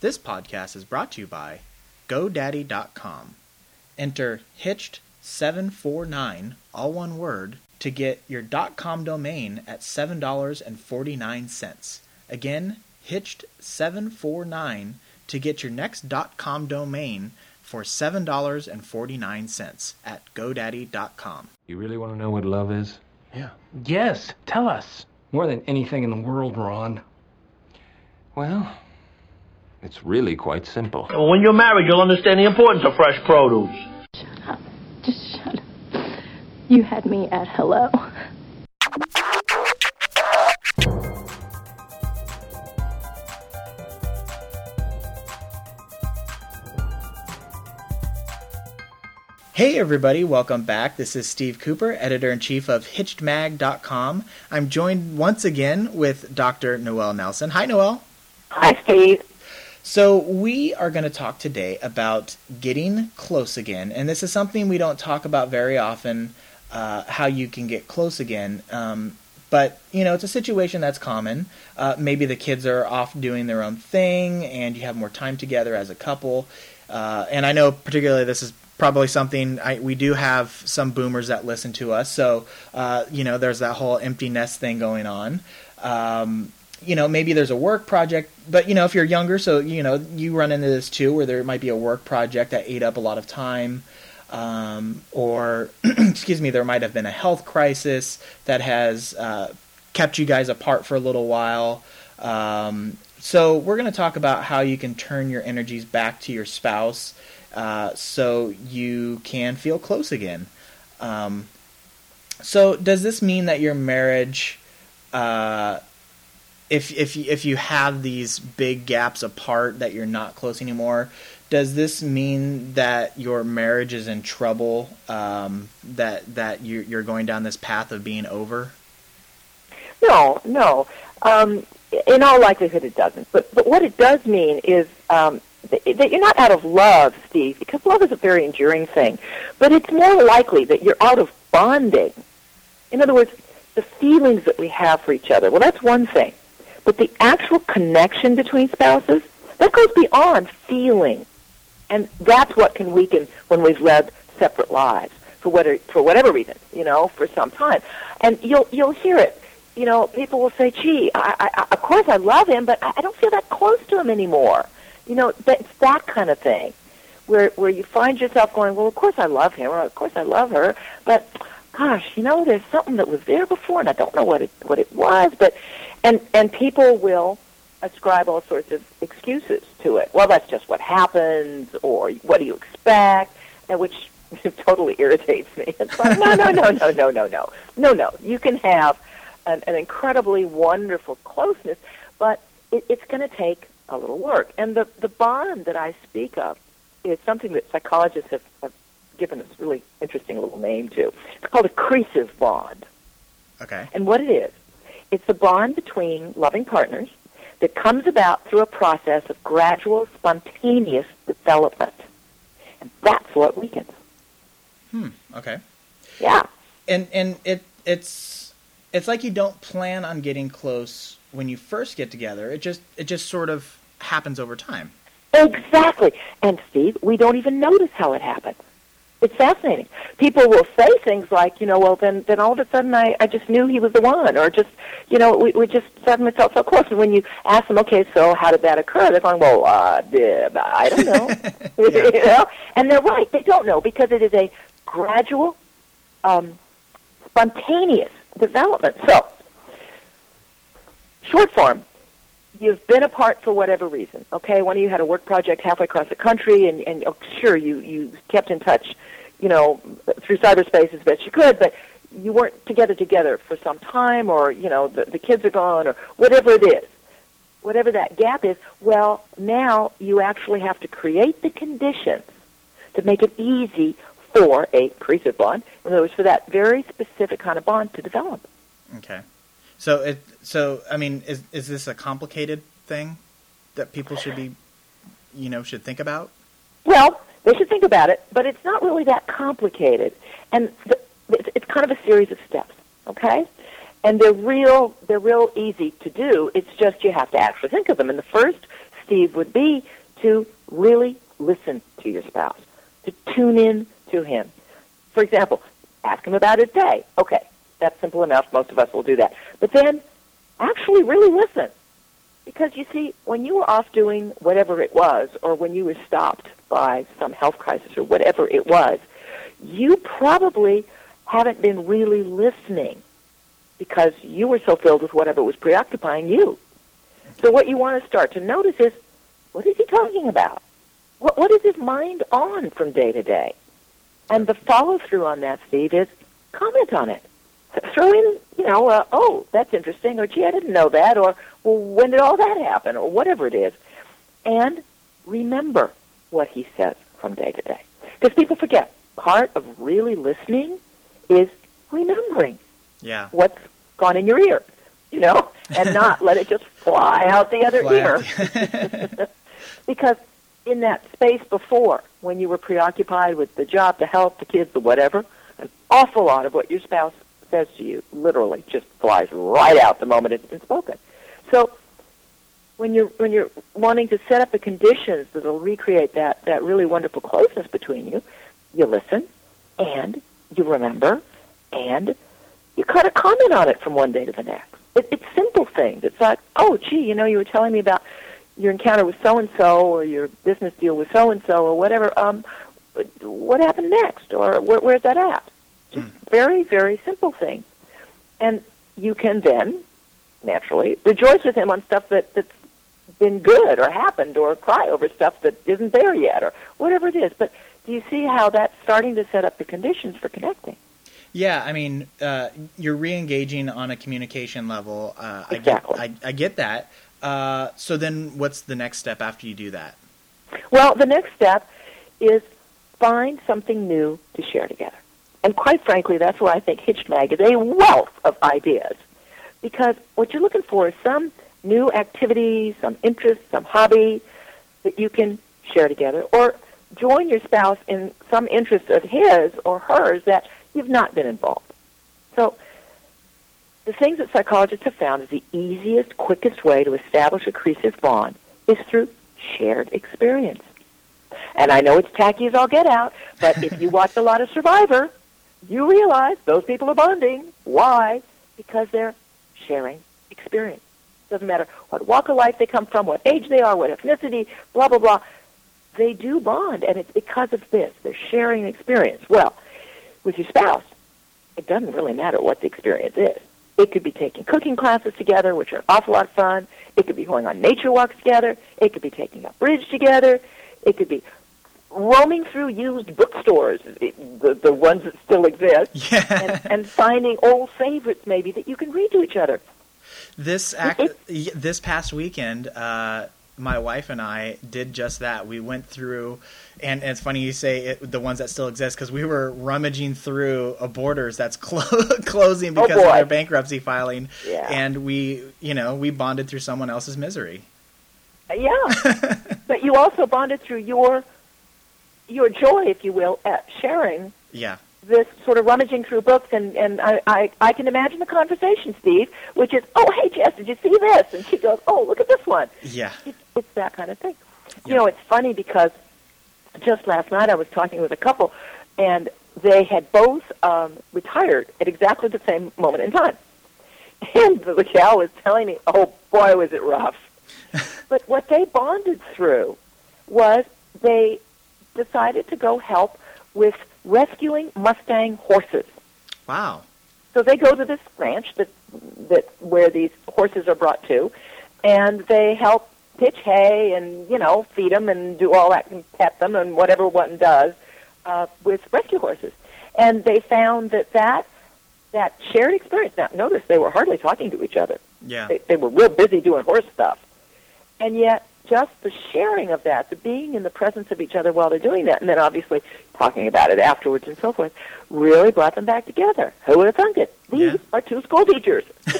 This podcast is brought to you by GoDaddy.com. Enter Hitched749, all one word, to get your .com domain at $7.49. Again, Hitched749 to get your next .com domain for $7.49 at GoDaddy.com. You really want to know what love is? Yeah. Yes, tell us. More than anything in the world, Ron. Well, it's really quite simple. When you're married, you'll understand the importance of fresh produce. Shut up. Just shut up. You had me at hello. Hey everybody, welcome back. This is Steve Cooper, editor in chief of HitchedMag.com. I'm joined once again with Dr. Noelle Nelson. Hi, Noelle. Hi, Steve. So, we are going to talk today about getting close again, and this is something we don't talk about very often uh, how you can get close again. Um, but, you know, it's a situation that's common. Uh, maybe the kids are off doing their own thing, and you have more time together as a couple. Uh, and I know, particularly, this is probably something I, we do have some boomers that listen to us. So, uh, you know, there's that whole empty nest thing going on. Um, you know, maybe there's a work project, but you know, if you're younger, so you know, you run into this too, where there might be a work project that ate up a lot of time, um, or excuse me, there might have been a health crisis that has uh, kept you guys apart for a little while. Um, so we're going to talk about how you can turn your energies back to your spouse, uh, so you can feel close again. Um, so does this mean that your marriage? Uh, if if if you have these big gaps apart that you're not close anymore, does this mean that your marriage is in trouble? Um, that that you, you're going down this path of being over? No, no. Um, in all likelihood, it doesn't. But but what it does mean is um, that that you're not out of love, Steve, because love is a very enduring thing. But it's more likely that you're out of bonding. In other words, the feelings that we have for each other. Well, that's one thing. But the actual connection between spouses, that goes beyond feeling. And that's what can weaken when we've led separate lives for whatever, for whatever reason, you know, for some time. And you'll, you'll hear it. You know, people will say, gee, I, I, of course I love him, but I don't feel that close to him anymore. You know, it's that kind of thing where, where you find yourself going, well, of course I love him, or of course I love her, but gosh, you know, there's something that was there before, and I don't know what it, what it was, but and and people will ascribe all sorts of excuses to it. Well, that's just what happens, or what do you expect? And which totally irritates me. It's like, no, no, no, no, no, no, no, no, no. You can have an, an incredibly wonderful closeness, but it, it's going to take a little work. And the the bond that I speak of is something that psychologists have, have given this really interesting little name to. It's called a accretive bond. Okay. And what it is, it's a bond between loving partners that comes about through a process of gradual, spontaneous development. And that's what weakens. Hmm. Okay. Yeah. And and it it's it's like you don't plan on getting close when you first get together. It just it just sort of happens over time. Exactly. And Steve, we don't even notice how it happens. It's fascinating. People will say things like, you know, well, then, then all of a sudden I, I just knew he was the one, or just, you know, we, we just suddenly felt so close. And when you ask them, okay, so how did that occur? They're going, well, uh, I don't know. you know? And they're right. They don't know because it is a gradual, um, spontaneous development. So, short form, you've been apart for whatever reason. Okay, one of you had a work project halfway across the country, and and oh, sure you you kept in touch, you know, through cyberspace as best you could, but you weren't together together for some time, or you know the the kids are gone, or whatever it is, whatever that gap is. Well, now you actually have to create the conditions to make it easy for a accretive bond. In other words, for that very specific kind of bond to develop. Okay. So it so I mean is is this a complicated thing that people should be you know should think about? Well, they should think about it, but it's not really that complicated, and the, it's, kind of a series of steps. Okay, and they're real they're real easy to do. It's just you have to actually think of them. And the first Steve, would be to really listen to your spouse, to tune in to him. For example, ask him about his day. Okay, that's simple enough. Most of us will do that. But then actually really listen. Because you see, when you were off doing whatever it was, or when you were stopped by some health crisis or whatever it was, you probably haven't been really listening because you were so filled with whatever was preoccupying you. So what you want to start to notice is, what is he talking about? What, what is his mind on from day to day? And the follow through on that, Steve, is comment on it. Throw in, you know, uh, oh, that's interesting, or gee, I didn't know that, or well, when did all that happen, or whatever it is. And remember what he says from day to day. Because people forget, part of really listening is remembering Yeah. what's gone in your ear, you know, and not let it just fly out the other Fly ear. because in that space before, when you were preoccupied with the job, the health, the kids, the whatever, an awful lot of what your spouse says to you literally just flies right out the moment it's been spoken. So when you're when you're wanting to set up the conditions that'll recreate that that really wonderful closeness between you, you listen and you remember and you kind of comment on it from one day to the next. It, it's simple things. It's like, oh, gee, you know, you were telling me about your encounter with so and so, or your business deal with so and so, or whatever. Um, what happened next, or where, where's that at? Just very, very simple thing. and you can then naturally rejoice with him on stuff that that's been good or happened, or cry over stuff that isn't there yet, or whatever it is. But do you see how that's starting to set up the conditions for connecting? Yeah, I mean, uh, you're re-engaging on a communication level. Uh, Exactly. I, get, I, I get that. Uh, so then, what's the next step after you do that? Well, the next step is find something new to share together. And quite frankly, that's why I think Hitched Mag is a wealth of ideas. Because what you're looking for is some new activity, some interest, some hobby that you can share together. Or join your spouse in some interest of his or hers that you've not been involved. So the things that psychologists have found is the easiest, quickest way to establish a cohesive bond is through shared experience. And I know it's tacky as all get out, but if you watch a lot of Survivor, you realize those people are bonding. Why? Because they're sharing experience. Doesn't matter what walk of life they come from, what age they are, what ethnicity, blah, blah, blah. They do bond, and it's because of this. They're sharing experience. Well, with your spouse, it doesn't really matter what the experience is. It could be taking cooking classes together, which are an awful lot of fun. It could be going on nature walks together. It could be taking a bridge together. It could be roaming through used bookstores, the, the ones that still exist, Yeah. and, and finding old favorites maybe that you can read to each other. This act, this past weekend, uh, my wife and I did just that. We went through, and, and it's funny you say it, the ones that still exist because we were rummaging through a Borders that's clo- closing Oh, because of their bankruptcy filing, Yeah. and we, you know, we bonded through someone else's misery. Yeah, but you also bonded through your your joy, if you will, at sharing Yeah, this sort of rummaging through books, and and I I, I can imagine the conversation, Steve, which is, oh hey Jess, did you see this? And she goes, oh look at this one. yeah, It's, it's that kind of thing. Yeah. You know, it's funny because just last night I was talking with a couple, and they had both um, retired at exactly the same moment in time. And the gal was telling me, oh boy, was it rough. but what they bonded through was they decided to go help with rescuing Mustang horses. wow, So they go to this ranch that that where these horses are brought to, and they help pitch hay and you know feed them and do all that and pet them and whatever one does uh, with rescue horses. And they found that that that shared experience. Now, notice they were hardly talking to each other. yeah, They, they were real busy doing horse stuff, and yet just the sharing of that, the being in the presence of each other while they're doing that, and then obviously talking about it afterwards and so forth, really brought them back together. Who would have thunk it? These Yeah. are two school teachers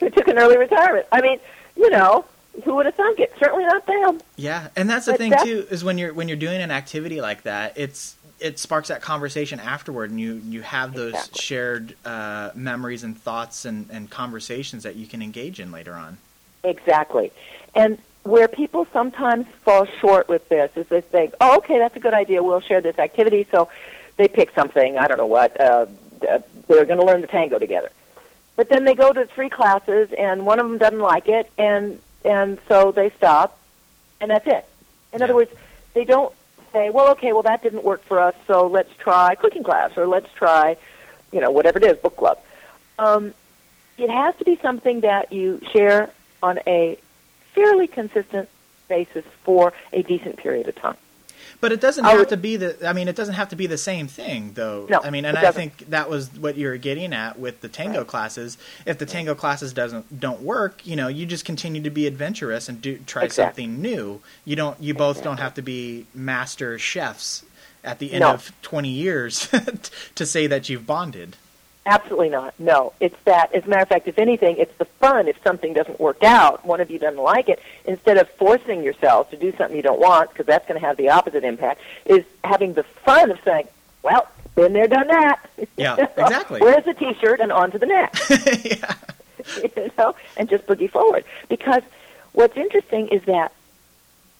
who took an early retirement. I mean, you know, who would have thunk it? Certainly not them. yeah. And that's the But thing that's- too is when you're when you're doing an activity like that, it's it sparks that conversation afterward, and you you have those Exactly. shared uh, memories and thoughts and, and conversations that you can engage in later on. Exactly. And where people sometimes fall short with this is they think, oh, okay, that's a good idea. We'll share this activity. So they pick something, I don't know what, uh, uh, they're going to learn the tango together. But then they go to three classes, and one of them doesn't like it, and and so they stop, and that's it. In other words, they don't say, well, okay, well that didn't work for us, so let's try cooking class, or let's try, you know, whatever it is, book club. Um, it has to be something that you share on a fairly consistent basis for a decent period of time. But it doesn't have to be the. I mean, it doesn't have to be the same thing, though. No, I mean, and I think that was what you were getting at with the tango classes. If the tango classes doesn't don't work, you know, you just continue to be adventurous and do try Exactly. something new. You don't. You both don't have to be master chefs at the end No. of twenty years to say that you've bonded. Absolutely not. No, it's that. As a matter of fact, if anything, it's the fun. If something doesn't work out, one of you doesn't like it, instead of forcing yourself to do something you don't want, because that's going to have the opposite impact, is having the fun of saying, "Well, been there, done that." Yeah, exactly. Where's the T-shirt and on to the next? yeah. you know, and just boogie forward. Because what's interesting is that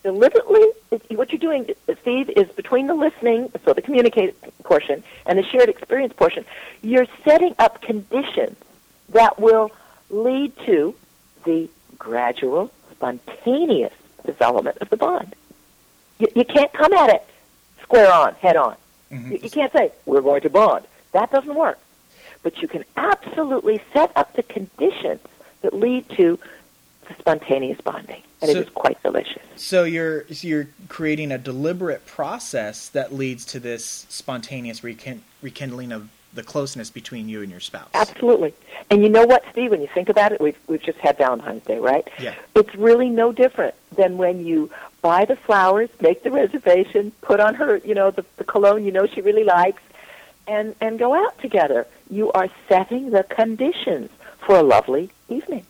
deliberately, what you're doing, Steve, is between the listening, so the communicate portion, and the shared experience portion, you're setting up conditions that will lead to the gradual, spontaneous development of the bond. You, you can't come at it square on, head on. Mm-hmm. You, you can't say, we're going to bond. That doesn't work. But you can absolutely set up the conditions that lead to the spontaneous bonding. And So- it is quite delicious. So you're so you're creating a deliberate process that leads to this spontaneous rekin- rekindling of the closeness between you and your spouse. Absolutely. And you know what, Steve, when you think about it, we've, we've just had Valentine's Day, right? Yeah. It's really no different than when you buy the flowers, make the reservation, put on her, you know, the, the cologne you know she really likes, and, and go out together. You are setting the conditions for a lovely evening.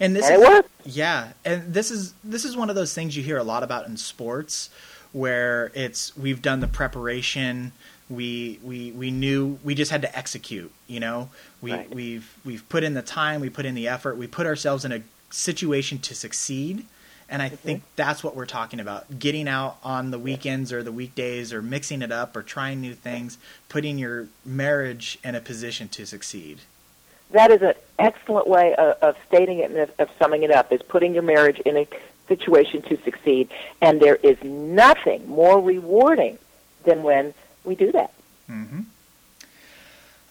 And this And is yeah, and this is this is one of those things you hear a lot about in sports, where it's we've done the preparation, we we we knew we just had to execute. You know, we Right. we've we've put in the time, we put in the effort, we put ourselves in a situation to succeed. And I mm-hmm. think that's what we're talking about. Getting out on the weekends or the weekdays or mixing it up or trying new things, putting your marriage in a position to succeed. That is an excellent way of, of stating it and of, of summing it up, is putting your marriage in a situation to succeed. And there is nothing more rewarding than when we do that.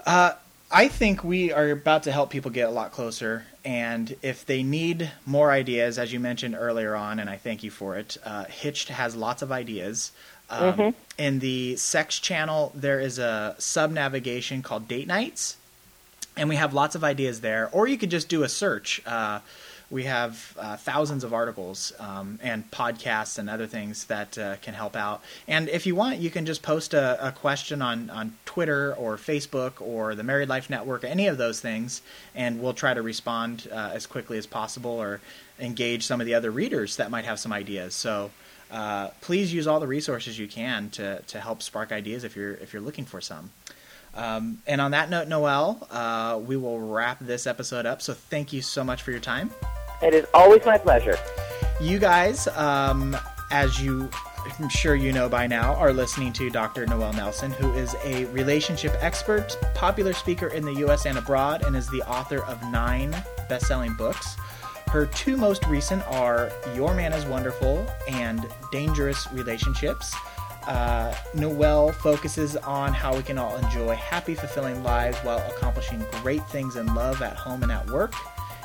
Uh, I think we are about to help people get a lot closer. And if they need more ideas, as you mentioned earlier on, and I thank you for it, uh, Hitched has lots of ideas. Um, In the sex channel, there is a sub navigation called Date Nights, and we have lots of ideas there. Or you could just do a search. Uh, we have uh, thousands of articles um, and podcasts and other things that uh, can help out. And if you want, you can just post a, a question on, on Twitter or Facebook or the Married Life Network, any of those things, and we'll try to respond uh, as quickly as possible or engage some of the other readers that might have some ideas. So uh, please use all the resources you can to, to help spark ideas if you're if you're looking for some. Um, and on that note, Noelle, uh, we will wrap this episode up. So thank you so much for your time. It is always my pleasure. You guys, um, as you, I'm sure you know by now, are listening to Dr. Noelle Nelson, who is a relationship expert, popular speaker in the U.S. and abroad, and is the author of nine best-selling books. Her two most recent are Your Man is Wonderful and Dangerous Relationships. Uh, Noelle focuses on how we can all enjoy happy, fulfilling lives while accomplishing great things in love at home and at work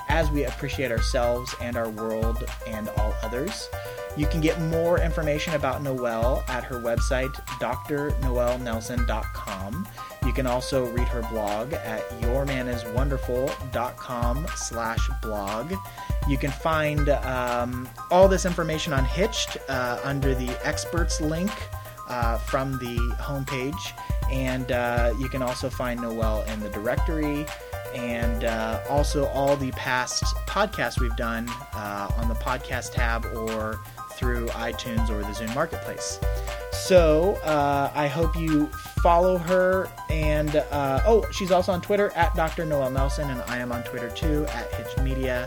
as we appreciate ourselves and our world and all others. You can get more information about Noelle at her website, drnoelnelson.com. You can also read her blog at yourmaniswonderful.com slash blog. You can find um, all this information on Hitched uh, under the experts link uh, from the homepage. And uh, you can also find Noelle in the directory and uh, also all the past podcasts we've done uh, on the podcast tab or through iTunes or the Zune Marketplace. So uh, I hope you follow her. And uh, oh, she's also on Twitter at Dr. Noelle Nelson, and I am on Twitter too at Hitch Media.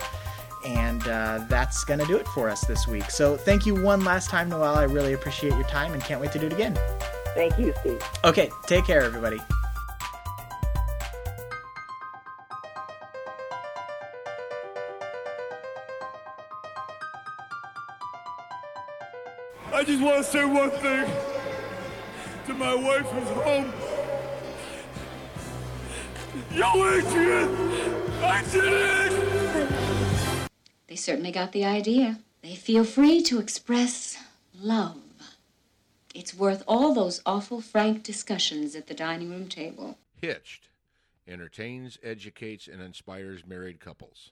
And uh, that's going to do it for us this week. So thank you one last time, Noelle. I really appreciate your time and can't wait to do it again. Thank you, Steve. Okay, take care, everybody. I just want to say one thing to my wife who's home. Yo, Adrian! I did it! Certainly got the idea. They feel free to express love. It's worth all those awful frank discussions at the dining room table. Hitched entertains, educates, and inspires married couples.